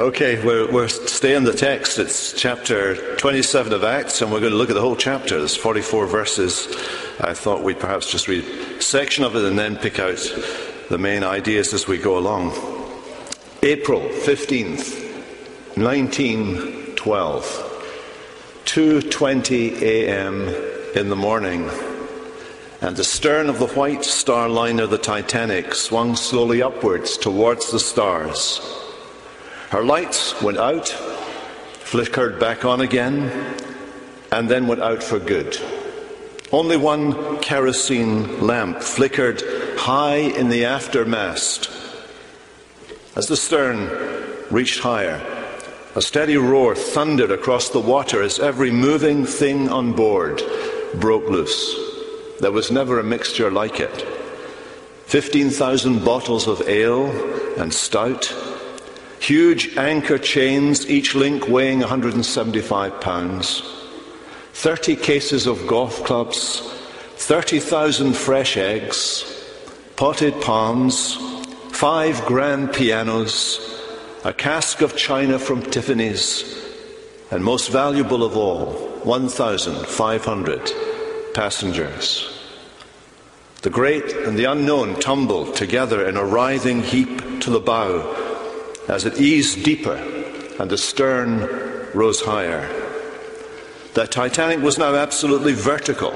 Okay, we're, we're staying the text. It's chapter 27 of Acts, and we're going to look at the whole chapter. There's 44 verses. I thought we'd perhaps just read a section of it and then pick out the main ideas as we go along. April 15th, 1912, 2:20 a.m. in the morning, and the stern of the white star liner, the Titanic, swung slowly upwards towards the stars. Her lights went out, flickered back on again, and then went out for good. Only one kerosene lamp flickered high in the aftermast. As the stern reached higher, a steady roar thundered across the water as every moving thing on board broke loose. There was never a mixture like it. 15,000 bottles of ale and stout, Huge anchor chains, each link weighing 175 pounds. 30 cases of golf clubs, 30,000 fresh eggs, potted palms, five grand pianos, a cask of china from Tiffany's, and most valuable of all, 1,500 passengers. The great and the unknown tumbled together in a writhing heap to the bow as it eased deeper and the stern rose higher. The Titanic was now absolutely vertical,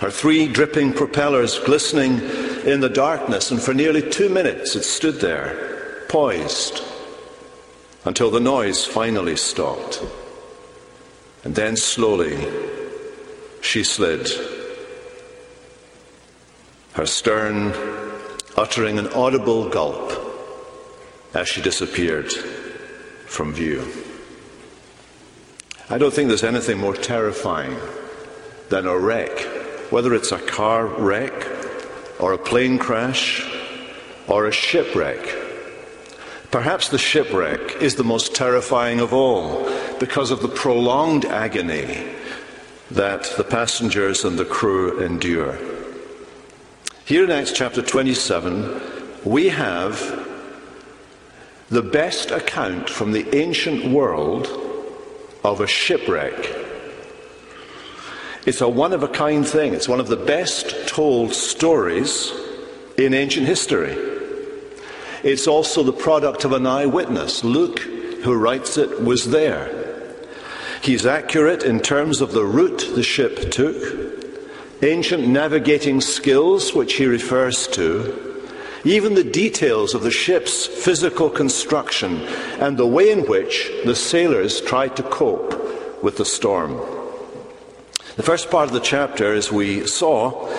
her three dripping propellers glistening in the darkness, and for nearly two minutes it stood there, poised, until the noise finally stopped. And then slowly she slid, her stern uttering an audible gulp as she disappeared from view. I don't think there's anything more terrifying than a wreck, whether it's a car wreck or a plane crash or a shipwreck. Perhaps the shipwreck is the most terrifying of all because of the prolonged agony that the passengers and the crew endure. Here in Acts chapter 27, we have the best account from the ancient world of a shipwreck. It's a one of a kind thing. It's one of the best told stories in ancient history. It's also the product of an eyewitness. Luke, who writes it, was there. He's accurate in terms of the route the ship took, ancient navigating skills, which he refers to, even the details of the ship's physical construction and the way in which the sailors tried to cope with the storm. The first part of the chapter, as we saw,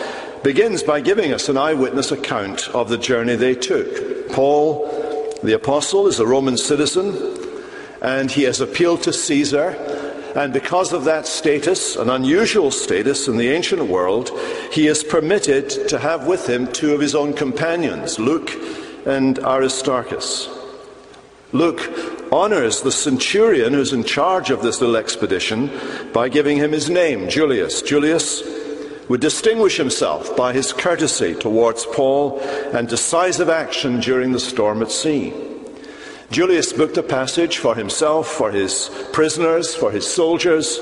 begins by giving us an eyewitness account of the journey they took. Paul, the apostle, is a Roman citizen, and he has appealed to Caesar and because of that status, an unusual status in the ancient world, he is permitted to have with him two of his own companions, Luke and Aristarchus. Luke honors the centurion who's in charge of this little expedition by giving him his name, Julius. Julius would distinguish himself by his courtesy towards Paul and decisive action during the storm at sea. Julius booked a passage for himself, for his prisoners, for his soldiers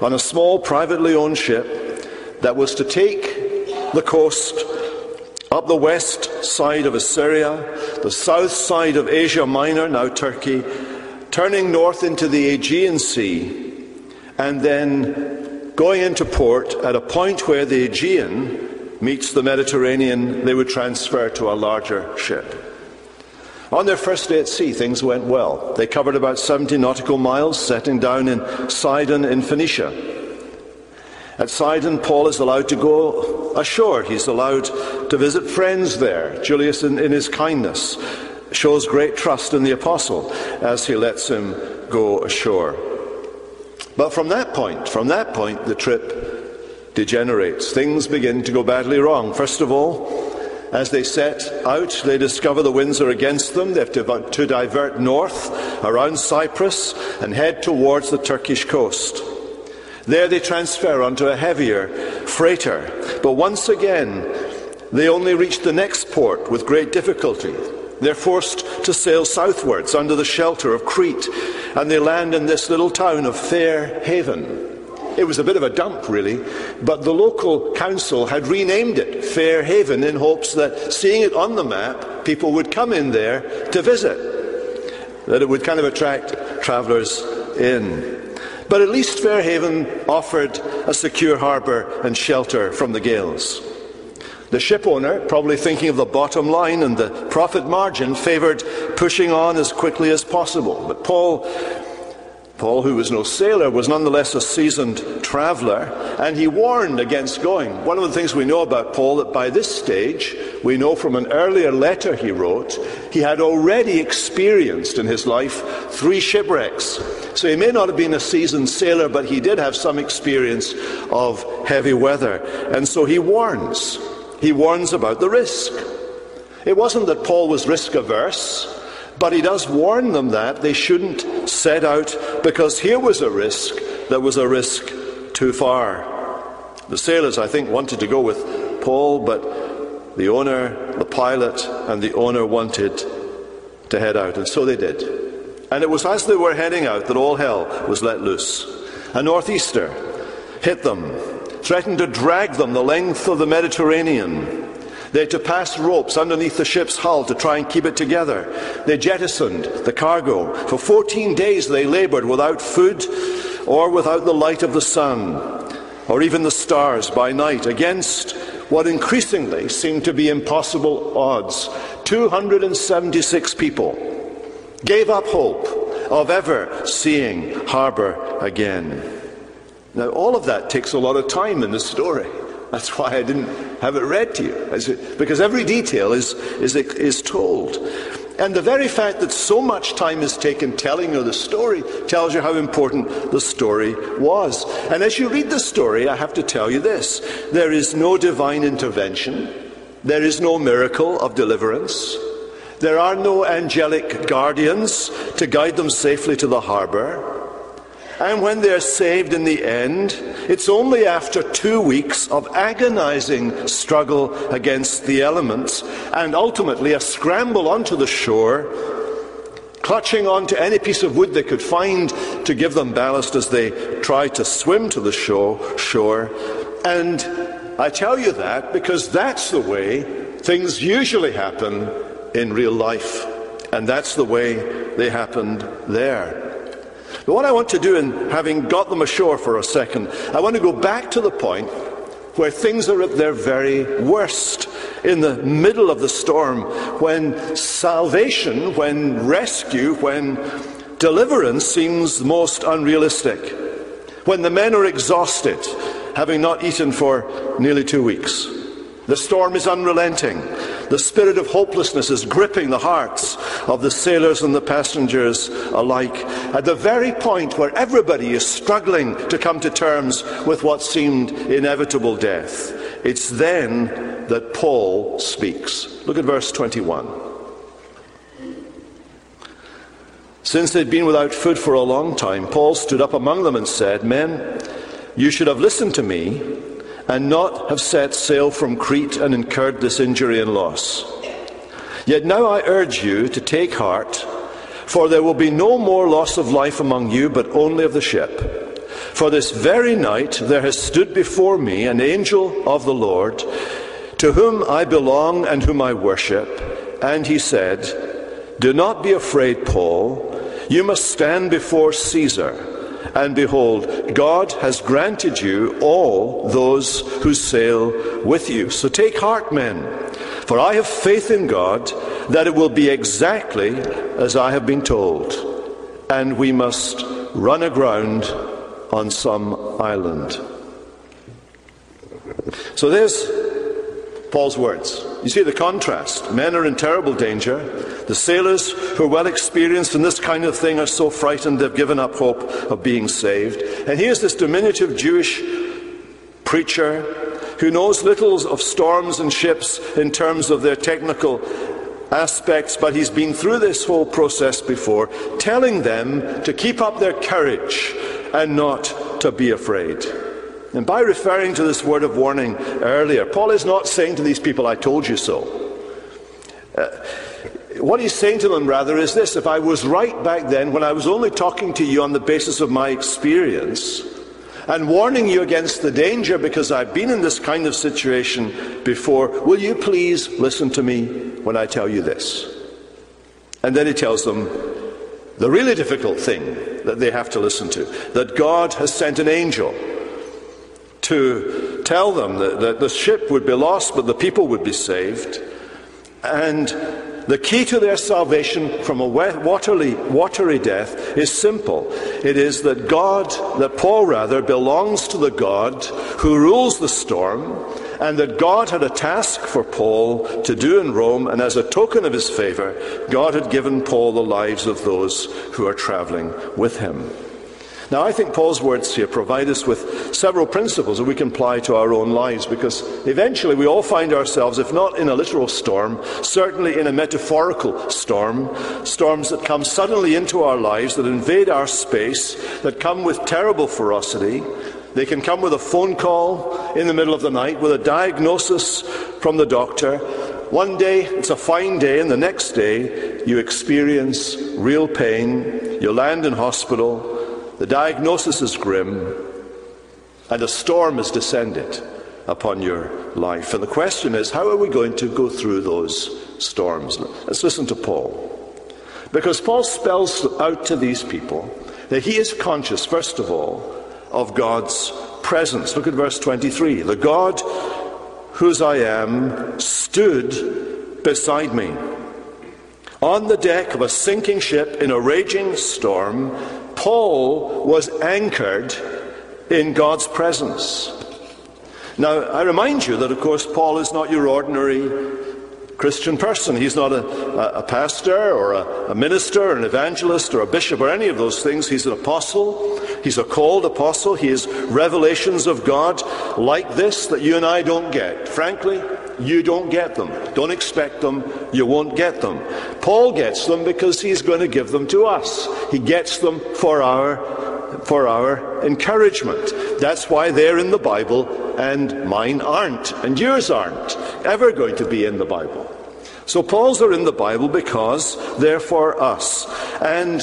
on a small privately owned ship that was to take the coast up the west side of Assyria, the south side of Asia Minor, now Turkey, turning north into the Aegean Sea, and then going into port at a point where the Aegean meets the Mediterranean, they would transfer to a larger ship. On their first day at sea, things went well. They covered about 70 nautical miles, setting down in Sidon in Phoenicia. At Sidon, Paul is allowed to go ashore. He's allowed to visit friends there. Julius, in, in his kindness, shows great trust in the apostle as he lets him go ashore. But from that point, from that point, the trip degenerates. Things begin to go badly wrong. First of all, as they set out, they discover the winds are against them. They have to, divert north around Cyprus and head towards the Turkish coast. There they transfer onto a heavier freighter. But once again, they only reach the next port with great difficulty. They're forced to sail southwards under the shelter of Crete, and they land in this little town of Fair Haven. It was a bit of a dump, really, but the local council had renamed it Fair Haven in hopes that seeing it on the map, people would come in there to visit, that it would kind of attract travellers in. But at least Fair Haven offered a secure harbour and shelter from the gales. The ship owner, probably thinking of the bottom line and the profit margin, favoured pushing on as quickly as possible. But Paul, Paul, who was no sailor, was nonetheless a seasoned traveller, and he warned against going. One of the things we know about Paul that by this stage, we know from an earlier letter he wrote, he had already experienced in his life three shipwrecks. So he may not have been a seasoned sailor, but he did have some experience of heavy weather. And so he warns. He warns about the risk. It wasn't that Paul was risk averse, but he does warn them that they shouldn't set out because here was a risk that was a risk too far. The sailors, I think, wanted to go with Paul, but the owner, the pilot, and the owner wanted to head out, and so they did. And it was as they were heading out that all hell was let loose. A northeaster hit them threatened to drag them the length of the Mediterranean. They had to pass ropes underneath the ship's hull to try and keep it together. They jettisoned the cargo. For 14 days they laboured without food or without the light of the sun or even the stars by night against what increasingly seemed to be impossible odds. 276 people gave up hope of ever seeing harbour again. Now, all of that takes a lot of time in the story. That's why I didn't have it read to you, because every detail is, is, is told. And the very fact that so much time is taken telling you the story tells you how important the story was. And as you read the story, I have to tell you this there is no divine intervention, there is no miracle of deliverance, there are no angelic guardians to guide them safely to the harbour. And when they're saved in the end, it's only after two weeks of agonizing struggle against the elements and ultimately a scramble onto the shore, clutching onto any piece of wood they could find to give them ballast as they try to swim to the shore. shore. And I tell you that because that's the way things usually happen in real life. And that's the way they happened there. But what I want to do in having got them ashore for a second, I want to go back to the point where things are at their very worst, in the middle of the storm, when salvation, when rescue, when deliverance seems most unrealistic, when the men are exhausted, having not eaten for nearly two weeks. The storm is unrelenting. The spirit of hopelessness is gripping the hearts of the sailors and the passengers alike at the very point where everybody is struggling to come to terms with what seemed inevitable death. It's then that Paul speaks. Look at verse 21. Since they'd been without food for a long time, Paul stood up among them and said, Men, you should have listened to me and not have set sail from Crete and incurred this injury and loss. Yet now I urge you to take heart, for there will be no more loss of life among you, but only of the ship. For this very night there has stood before me an angel of the Lord, to whom I belong and whom I worship. And he said, Do not be afraid, Paul. You must stand before Caesar. And behold, God has granted you all those who sail with you. So take heart, men, for I have faith in God that it will be exactly as I have been told. And we must run aground on some island. So there's Paul's words. You see the contrast. Men are in terrible danger. The sailors who are well experienced in this kind of thing are so frightened they've given up hope of being saved. And here's this diminutive Jewish preacher who knows little of storms and ships in terms of their technical aspects, but he's been through this whole process before, telling them to keep up their courage and not to be afraid. And by referring to this word of warning earlier, Paul is not saying to these people, I told you so. Uh, what he's saying to them, rather, is this if I was right back then, when I was only talking to you on the basis of my experience, and warning you against the danger because I've been in this kind of situation before, will you please listen to me when I tell you this? And then he tells them the really difficult thing that they have to listen to that God has sent an angel to tell them that, that the ship would be lost, but the people would be saved. And the key to their salvation from a watery, watery death is simple. It is that God, that Paul rather, belongs to the God who rules the storm, and that God had a task for Paul to do in Rome, and as a token of his favor, God had given Paul the lives of those who are traveling with him. Now, I think Paul's words here provide us with several principles that we can apply to our own lives because eventually we all find ourselves, if not in a literal storm, certainly in a metaphorical storm. Storms that come suddenly into our lives, that invade our space, that come with terrible ferocity. They can come with a phone call in the middle of the night, with a diagnosis from the doctor. One day it's a fine day, and the next day you experience real pain. You land in hospital. The diagnosis is grim, and a storm has descended upon your life. And the question is, how are we going to go through those storms? Let's listen to Paul. Because Paul spells out to these people that he is conscious, first of all, of God's presence. Look at verse 23. The God whose I am stood beside me. On the deck of a sinking ship in a raging storm, Paul was anchored in God's presence. Now, I remind you that, of course, Paul is not your ordinary Christian person. He's not a, a pastor or a, a, minister, or an evangelist or a bishop or any of those things. He's an apostle. He's a called apostle. He has revelations of God like this that you and I don't get. Frankly, you don't get them. Don't expect them. You won't get them. Paul gets them because he's going to give them to us. He gets them for our, for our encouragement. That's why they're in the Bible and mine aren't, and yours aren't ever going to be in the Bible. So Paul's are in the Bible because they're for us. And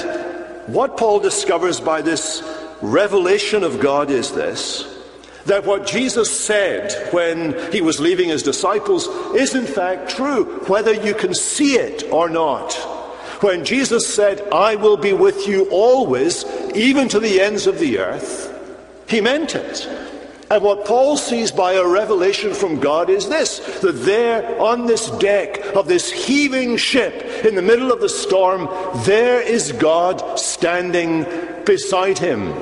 what Paul discovers by this revelation of God is this that what Jesus said when he was leaving his disciples is in fact true, whether you can see it or not. When Jesus said, I will be with you always, even to the ends of the earth, he meant it. And what Paul sees by a revelation from God is this that there on this deck of this heaving ship in the middle of the storm, there is God standing beside him.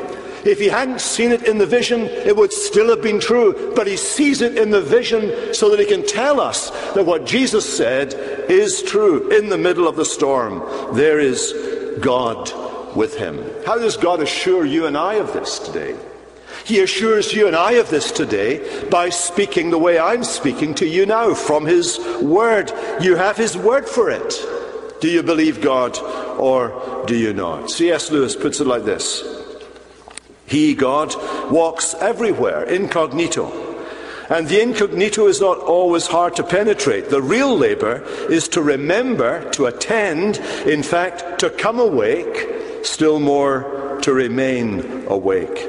If he hadn't seen it in the vision, it would still have been true. But he sees it in the vision so that he can tell us that what Jesus said is true. In the middle of the storm, there is God with him. How does God assure you and I of this today? He assures you and I of this today by speaking the way I'm speaking to you now from His Word. You have His Word for it. Do you believe God or do you not? C.S. Lewis puts it like this he, God, walks everywhere incognito. And the incognito is not always hard to penetrate. The real labor is to remember, to attend, in fact, to come awake, still more to remain awake.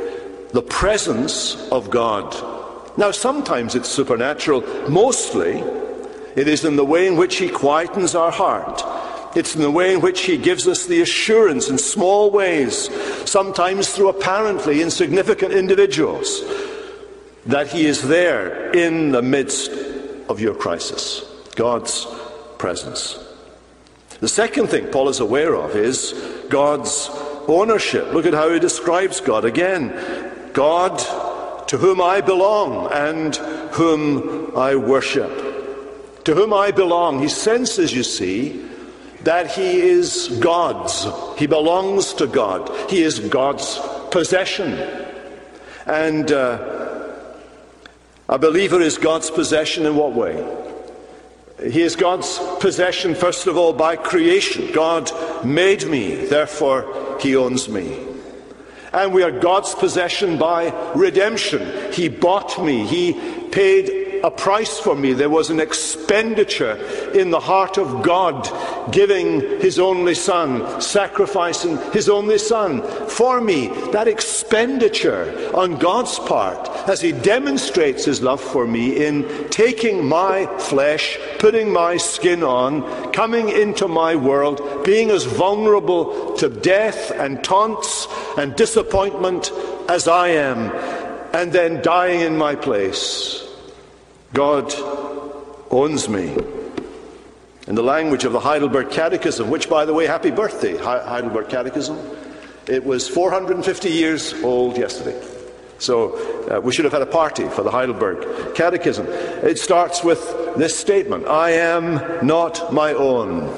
The presence of God. Now, sometimes it's supernatural. Mostly, it is in the way in which He quietens our heart it's in the way in which he gives us the assurance in small ways, sometimes through apparently insignificant individuals, that he is there in the midst of your crisis. God's presence. The second thing Paul is aware of is God's ownership. Look at how he describes God again. God to whom I belong and whom I worship. To whom I belong. He senses, you see, that he is God's. He belongs to God. He is God's possession. And uh, a believer is God's possession in what way? He is God's possession, first of all, by creation. God made me, therefore, He owns me. And we are God's possession by redemption. He bought me, He paid a price for me. There was an expenditure in the heart of God, giving His only Son, sacrificing His only Son for me. That expenditure on God's part, as He demonstrates His love for me in taking my flesh, putting my skin on, coming into my world, being as vulnerable to death and taunts and disappointment as I am, and then dying in my place. God owns me. In the language of the Heidelberg Catechism, which, by the way, happy birthday, Heidelberg Catechism. It was 450 years old yesterday. So uh, we should have had a party for the Heidelberg Catechism. It starts with this statement I am not my own,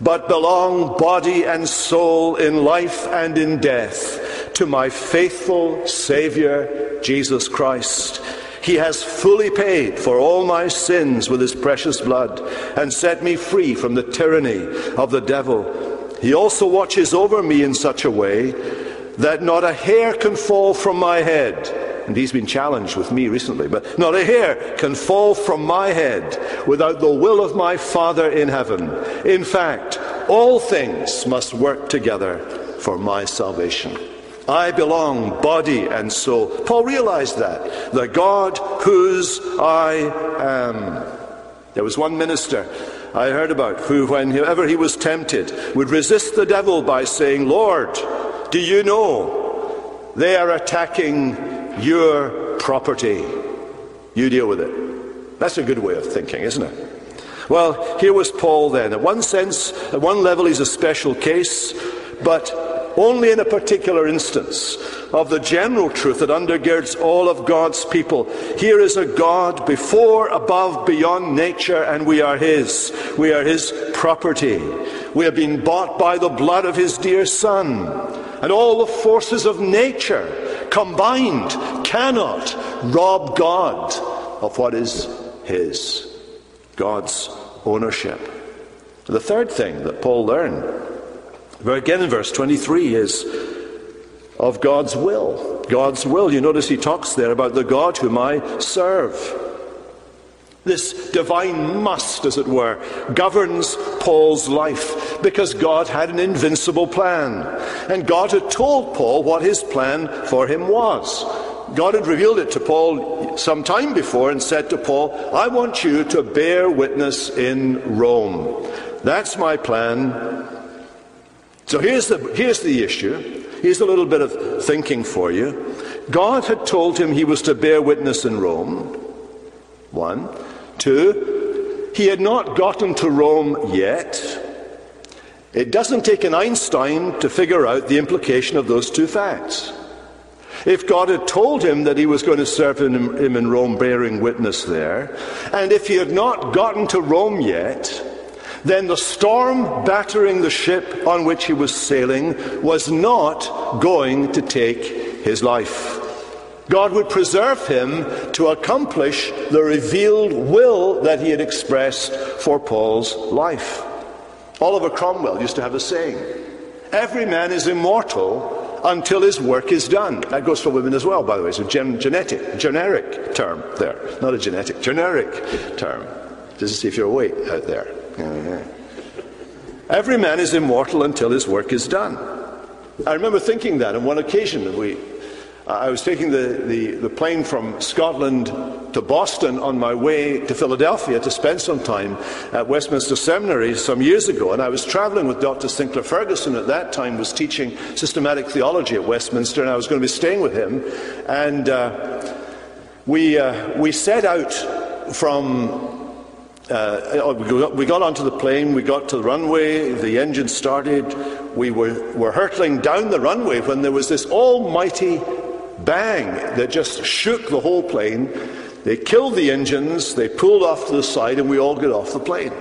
but belong body and soul in life and in death to my faithful Saviour, Jesus Christ. He has fully paid for all my sins with his precious blood and set me free from the tyranny of the devil. He also watches over me in such a way that not a hair can fall from my head. And he's been challenged with me recently, but not a hair can fall from my head without the will of my Father in heaven. In fact, all things must work together for my salvation. I belong body and soul. Paul realized that. The God whose I am. There was one minister I heard about who, whenever he was tempted, would resist the devil by saying, Lord, do you know they are attacking your property? You deal with it. That's a good way of thinking, isn't it? Well, here was Paul then. At one sense, at one level, he's a special case, but only in a particular instance of the general truth that undergirds all of God's people. Here is a God before, above, beyond nature, and we are His. We are His property. We have been bought by the blood of His dear Son. And all the forces of nature combined cannot rob God of what is His God's ownership. The third thing that Paul learned Again in verse 23 is of God's will. God's will. You notice he talks there about the God whom I serve. This divine must, as it were, governs Paul's life because God had an invincible plan. And God had told Paul what his plan for him was. God had revealed it to Paul some time before and said to Paul, I want you to bear witness in Rome. That's my plan. So here's the, here's the issue. Here's a little bit of thinking for you. God had told him he was to bear witness in Rome. One. Two, he had not gotten to Rome yet. It doesn't take an Einstein to figure out the implication of those two facts. If God had told him that he was going to serve him in Rome bearing witness there, and if he had not gotten to Rome yet, then the storm battering the ship on which he was sailing was not going to take his life. God would preserve him to accomplish the revealed will that he had expressed for Paul's life. Oliver Cromwell used to have a saying Every man is immortal until his work is done. That goes for women as well, by the way. It's a gen- genetic, generic term there. Not a genetic, generic term. Just to see if you're awake out there. Every man is immortal until his work is done. I remember thinking that on one occasion. We, I was taking the, the, the, plane from Scotland to Boston on my way to Philadelphia to spend some time at Westminster Seminary some years ago, and I was traveling with Dr. Sinclair Ferguson at that time, was teaching systematic theology at Westminster, and I was going to be staying with him. And uh, we, uh, we set out from uh, oh, we, got, we got onto the plane, we got to the runway, the engine started, we were, were hurtling down the runway when there was this almighty bang that just shook the whole plane. They killed the engines, they pulled off to the side, and we all got off the plane.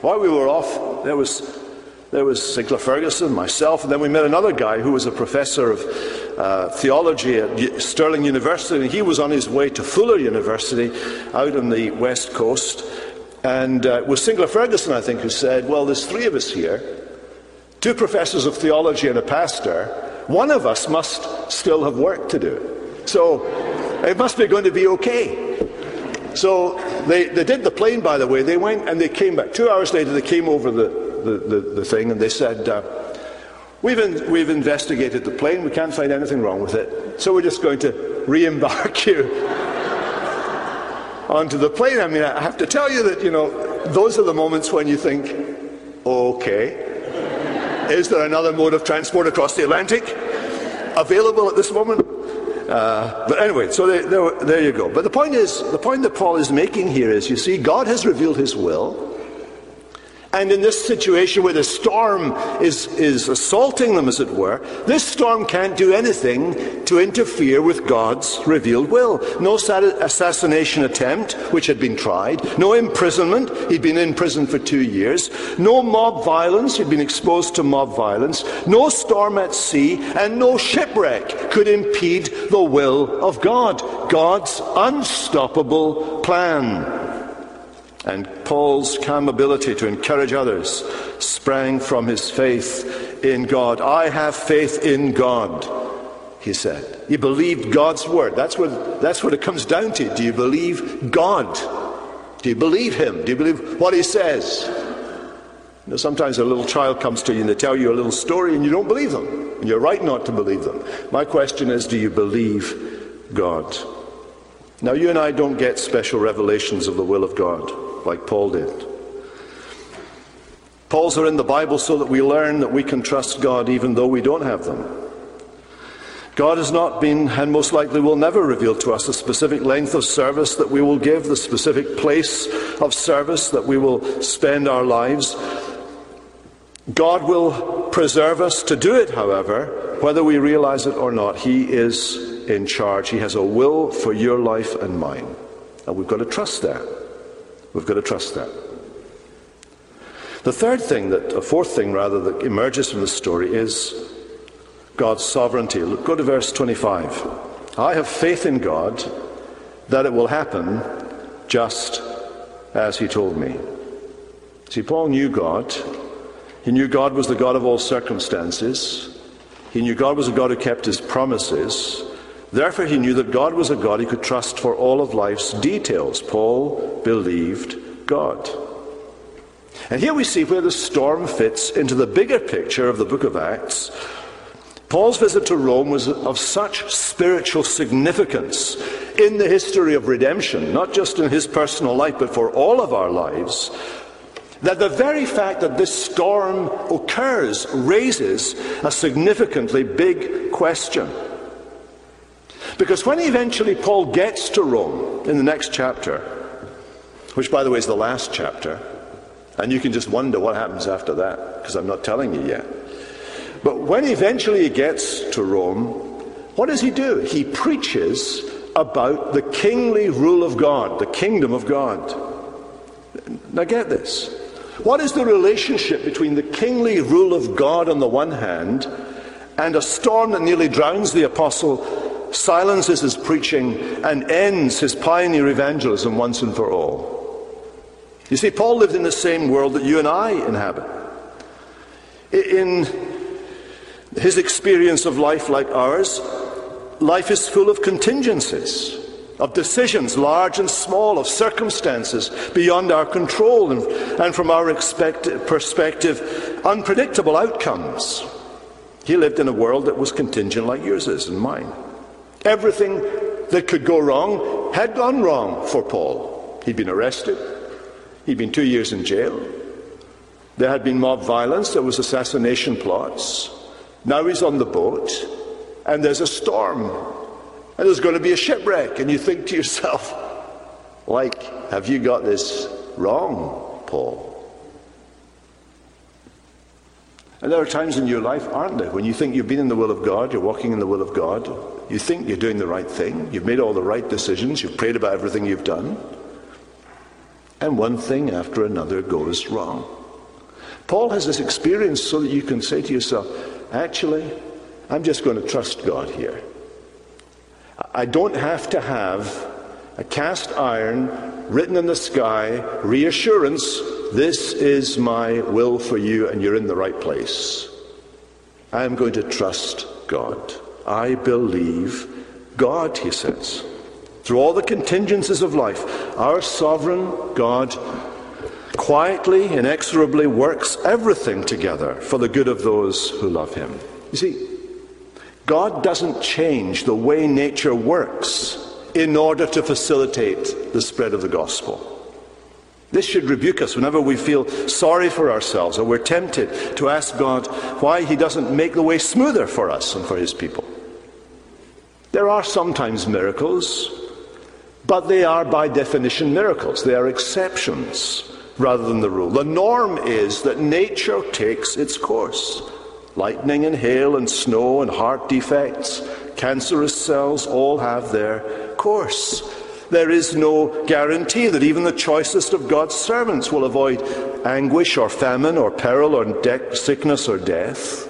While we were off, there was, there was Sinclair Ferguson, myself, and then we met another guy who was a professor of uh, theology at Stirling University, and he was on his way to Fuller University out on the west coast. And uh, it was Sinclair Ferguson, I think, who said, Well, there's three of us here, two professors of theology and a pastor. One of us must still have work to do. So it must be going to be okay. So they, they did the plane, by the way. They went and they came back. Two hours later, they came over the, the, the, the thing and they said, uh, we've, in, we've investigated the plane. We can't find anything wrong with it. So we're just going to re embark you onto the plane. I mean, I have to tell you that, you know, those are the moments when you think, okay, is there another mode of transport across the Atlantic available at this moment? Uh, but anyway, so there, you go. But the point is, the point that Paul is making here is, you see, God has revealed his will. And in this situation where the storm is, is assaulting them, as it were, this storm can't do anything to interfere with God's revealed will. No assassination attempt, which had been tried, no imprisonment, he'd been in prison for two years, no mob violence, he'd been exposed to mob violence, no storm at sea, and no shipwreck could impede the will of God, God's unstoppable plan. And Paul's calm ability to encourage others sprang from his faith in God. I have faith in God, he said. He believed God's word. That's what, that's what it comes down to. Do you believe God? Do you believe him? Do you believe what he says? You know, sometimes a little child comes to you and they tell you a little story and you don't believe them. And you're right not to believe them. My question is do you believe God? Now, you and I don't get special revelations of the will of God like Paul did. Paul's are in the Bible so that we learn that we can trust God even though we don't have them. God has not been, and most likely will never reveal to us the specific length of service that we will give, the specific place of service that we will spend our lives. God will preserve us to do it, however, whether we realize it or not. He is in charge. He has a will for your life and mine. And we've got to trust that. We've got to trust that. The third thing, that, a fourth thing rather, that emerges from the story is God's sovereignty. Look, go to verse 25. I have faith in God that it will happen just as He told me. See, Paul knew God. He knew God was the God of all circumstances. He knew God was a God who kept His promises. Therefore, he knew that God was a God he could trust for all of life's details. Paul believed God. And here we see where the storm fits into the bigger picture of the book of Acts. Paul's visit to Rome was of such spiritual significance in the history of redemption, not just in his personal life, but for all of our lives, that the very fact that this storm occurs raises a significantly big question. Because when eventually Paul gets to Rome in the next chapter, which by the way is the last chapter, and you can just wonder what happens after that, because I'm not telling you yet. But when eventually he gets to Rome, what does he do? He preaches about the kingly rule of God, the kingdom of God. Now get this. What is the relationship between the kingly rule of God on the one hand and a storm that nearly drowns the apostle silences his preaching and ends his pioneer evangelism once and for all. You see, Paul lived in the same world that you and I inhabit. In his experience of life, like ours, life is full of contingencies, of decisions, large and small, of circumstances beyond our control, and, and from our perspective, unpredictable outcomes. He lived in a world that was contingent like yours is and mine. Everything that could go wrong had gone wrong for Paul. He'd been arrested, he'd been two years in jail. There had been mob violence, there was assassination plots. Now he's on the boat, and there's a storm, and there's going to be a shipwreck, and you think to yourself, like, have you got this wrong, Paul? And there are times in your life, aren't there, when you think you've been in the will of God, you're walking in the will of God, you think you're doing the right thing, you've made all the right decisions, you've prayed about everything you've done, and one thing after another goes wrong. Paul has this experience so that you can say to yourself, actually, I'm just going to trust God here. I don't have to have a cast iron written in the sky reassurance this is my will for you and you're in the right place. I am going to trust God. I believe God, he says. Through all the contingencies of life, our sovereign God quietly, inexorably works everything together for the good of those who love him. You see, God doesn't change the way nature works in order to facilitate the spread of the gospel. This should rebuke us whenever we feel sorry for ourselves or we're tempted to ask God why He doesn't make the way smoother for us and for His people. There are sometimes miracles, but they are by definition miracles. They are exceptions rather than the rule. The norm is that nature takes its course. Lightning and hail and snow and heart defects, cancerous cells all have their course. There is no guarantee that even the choicest of God's servants will avoid anguish or famine or peril or de- sickness or death.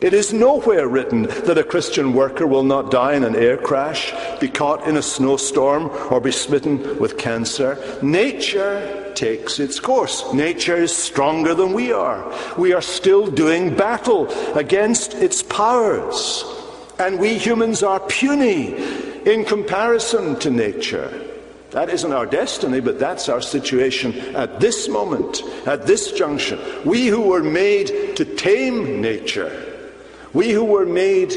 It is nowhere written that a Christian worker will not die in an air crash, be caught in a snowstorm, or be smitten with cancer. Nature takes its course. Nature is stronger than we are. We are still doing battle against its powers. And we humans are puny in comparison to nature. That isn't our destiny, but that's our situation at this moment, at this junction. We who were made to tame nature we who were made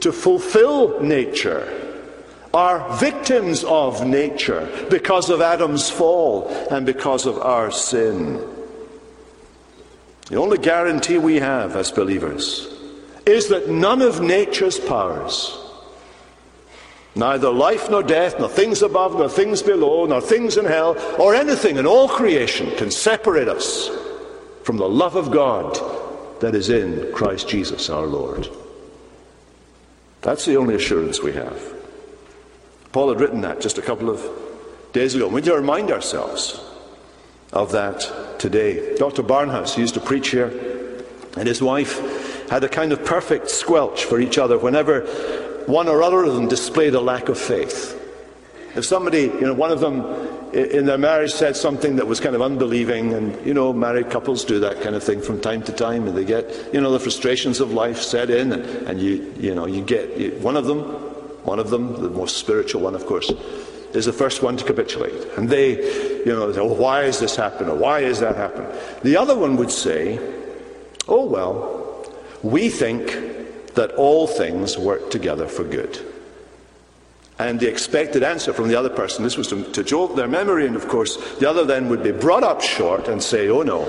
to fulfill nature are victims of nature because of Adam's fall and because of our sin. The only guarantee we have as believers is that none of nature's powers, neither life nor death, nor things above, nor things below, nor things in hell, or anything in all creation can separate us from the love of God that is in Christ Jesus our Lord. That's the only assurance we have. Paul had written that just a couple of days ago. We need to remind ourselves of that today. Dr. Barnhouse used to preach here, and his wife had a kind of perfect squelch for each other whenever one or other of them displayed a lack of faith. If somebody, you know, one of them in their marriage said something that was kind of unbelieving, and you know, married couples do that kind of thing from time to time, and they get, you know, the frustrations of life set in, and, and you, you know, you get you, one of them, one of them, the most spiritual one, of course, is the first one to capitulate, and they, you know, say, oh, why has this happened, or why has that happened? The other one would say, oh well, we think that all things work together for good. And the expected answer from the other person, this was to, to jolt their memory, and of course, the other then would be brought up short and say, Oh no,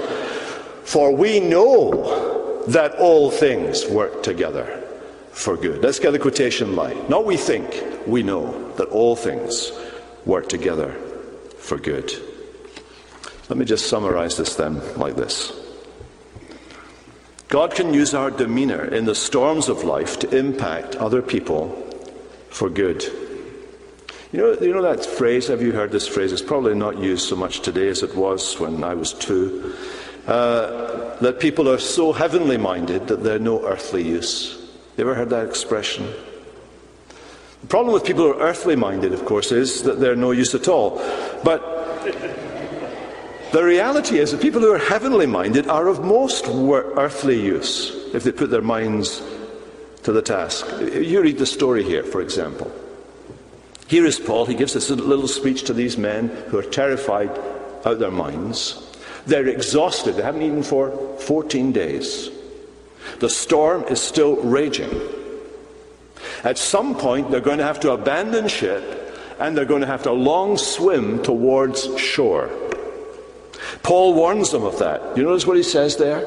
for we know that all things work together for good. Let's get the quotation line. Not we think, we know that all things work together for good. Let me just summarize this then like this God can use our demeanor in the storms of life to impact other people for good. You know, you know that phrase? Have you heard this phrase? It's probably not used so much today as it was when I was two. Uh, that people are so heavenly minded that they're no earthly use. You ever heard that expression? The problem with people who are earthly minded, of course, is that they're no use at all. But the reality is that people who are heavenly minded are of most earthly use if they put their minds to the task. You read the story here, for example. Here is Paul. He gives this little speech to these men who are terrified out of their minds. They're exhausted. They haven't eaten for 14 days. The storm is still raging. At some point, they're going to have to abandon ship and they're going to have to long swim towards shore. Paul warns them of that. You notice what he says there?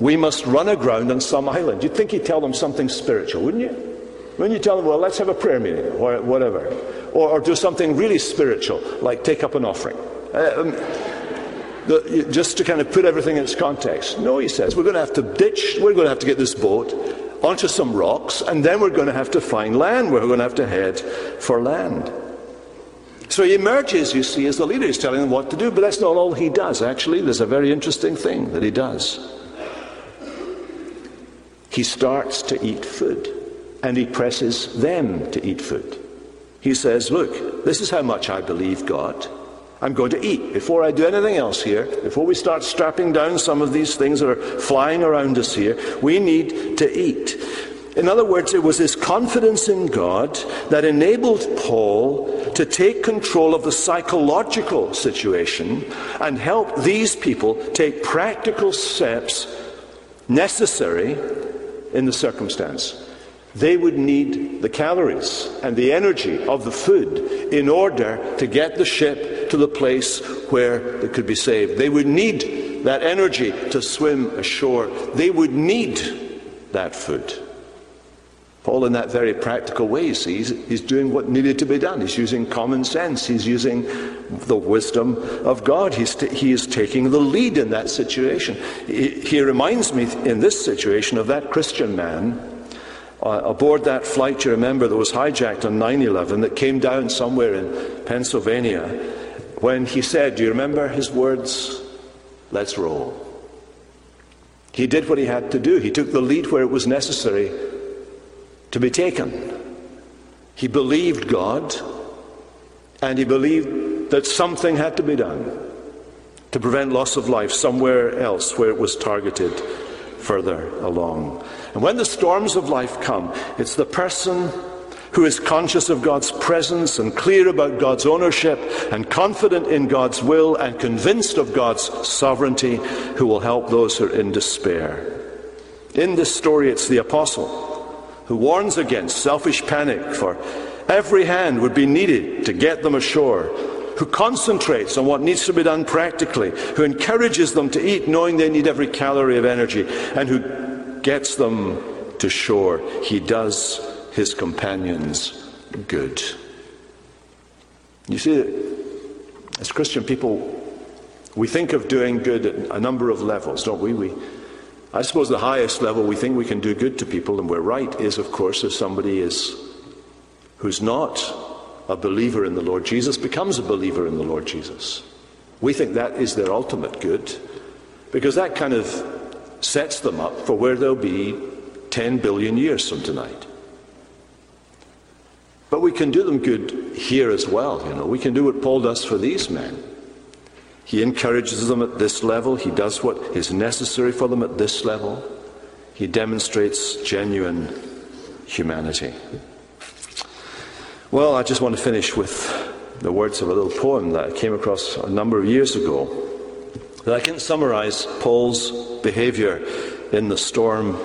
We must run aground on some island. You'd think he'd tell them something spiritual, wouldn't you? When you tell them, well, let's have a prayer meeting or whatever, or, or do something really spiritual, like take up an offering. Uh, um, the, just to kind of put everything in its context. No, he says, we're going to have to ditch, we're going to have to get this boat onto some rocks, and then we're going to have to find land. Where we're going to have to head for land. So he emerges, you see, as the leader. He's telling them what to do, but that's not all he does. Actually, there's a very interesting thing that he does. He starts to eat food, and he presses them to eat food. He says, Look, this is how much I believe God. I'm going to eat. Before I do anything else here, before we start strapping down some of these things that are flying around us here, we need to eat. In other words, it was his confidence in God that enabled Paul to take control of the psychological situation and help these people take practical steps necessary in the circumstance. They would need the calories and the energy of the food in order to get the ship to the place where it could be saved. They would need that energy to swim ashore. They would need that food. Paul, in that very practical way, sees he's doing what needed to be done. He's using common sense. He's using the wisdom of God. He's t- he is taking the lead in that situation. He, he reminds me in this situation of that Christian man uh, aboard that flight, you remember, that was hijacked on 9 11 that came down somewhere in Pennsylvania when he said, Do you remember his words? Let's roll. He did what he had to do. He took the lead where it was necessary to be taken. He believed God, and he believed that something had to be done to prevent loss of life somewhere else where it was targeted further along. And when the storms of life come, it's the person who is conscious of God's presence and clear about God's ownership and confident in God's will and convinced of God's sovereignty who will help those who are in despair. In this story, it's the apostle who warns against selfish panic, for every hand would be needed to get them ashore, who concentrates on what needs to be done practically, who encourages them to eat knowing they need every calorie of energy, and who gets them to shore. He does his companions good. You see, as Christian people, we think of doing good at a number of levels, don't we? We I suppose the highest level we think we can do good to people, and we're right, is of course if somebody is who's not a believer in the Lord Jesus becomes a believer in the Lord Jesus. We think that is their ultimate good, because that kind of sets them up for where they'll be 10 billion years from tonight. But we can do them good here as well, you know. We can do what Paul does for these men. He encourages them at this level. He does what is necessary for them at this level. He demonstrates genuine humanity. Well, I just want to finish with the words of a little poem that I came across a number of years ago. That I can summarize Paul's behavior in the storm,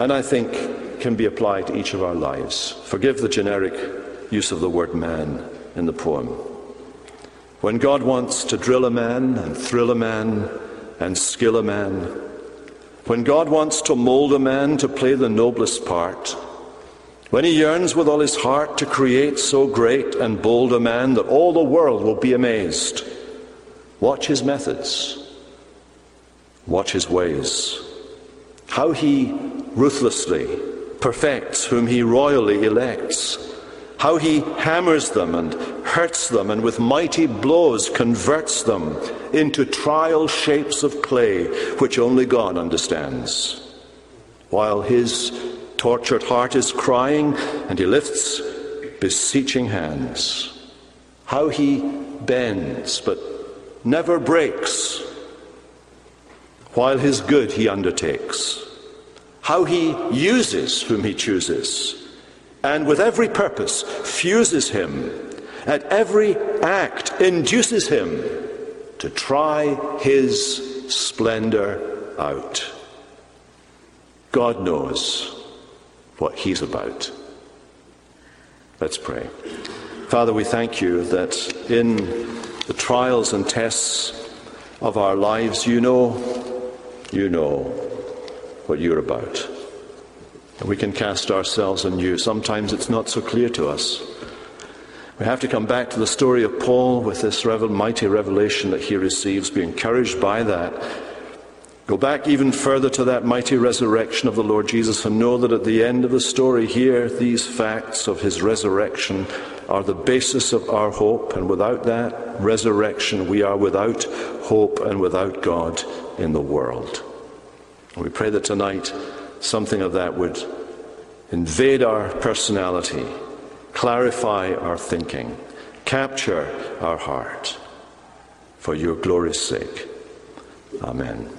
and I think can be applied to each of our lives. Forgive the generic use of the word man in the poem. When God wants to drill a man and thrill a man and skill a man, when God wants to mold a man to play the noblest part, when he yearns with all his heart to create so great and bold a man that all the world will be amazed, watch his methods, watch his ways, how he ruthlessly perfects whom he royally elects how he hammers them and hurts them and with mighty blows converts them into trial shapes of clay which only God understands. While his tortured heart is crying and he lifts beseeching hands. How he bends but never breaks while his good he undertakes. How he uses whom he chooses and with every purpose fuses him, at every act induces him to try his splendor out. God knows what he's about. Let's pray. Father, we thank you that in the trials and tests of our lives, you know, you know what you're about. We can cast ourselves on you. Sometimes it's not so clear to us. We have to come back to the story of Paul with this revel- mighty revelation that he receives, be encouraged by that. Go back even further to that mighty resurrection of the Lord Jesus and know that at the end of the story here, these facts of his resurrection are the basis of our hope, and without that resurrection, we are without hope and without God in the world. And we pray that tonight, something of that would invade our personality, clarify our thinking, capture our heart for your glory's sake. Amen.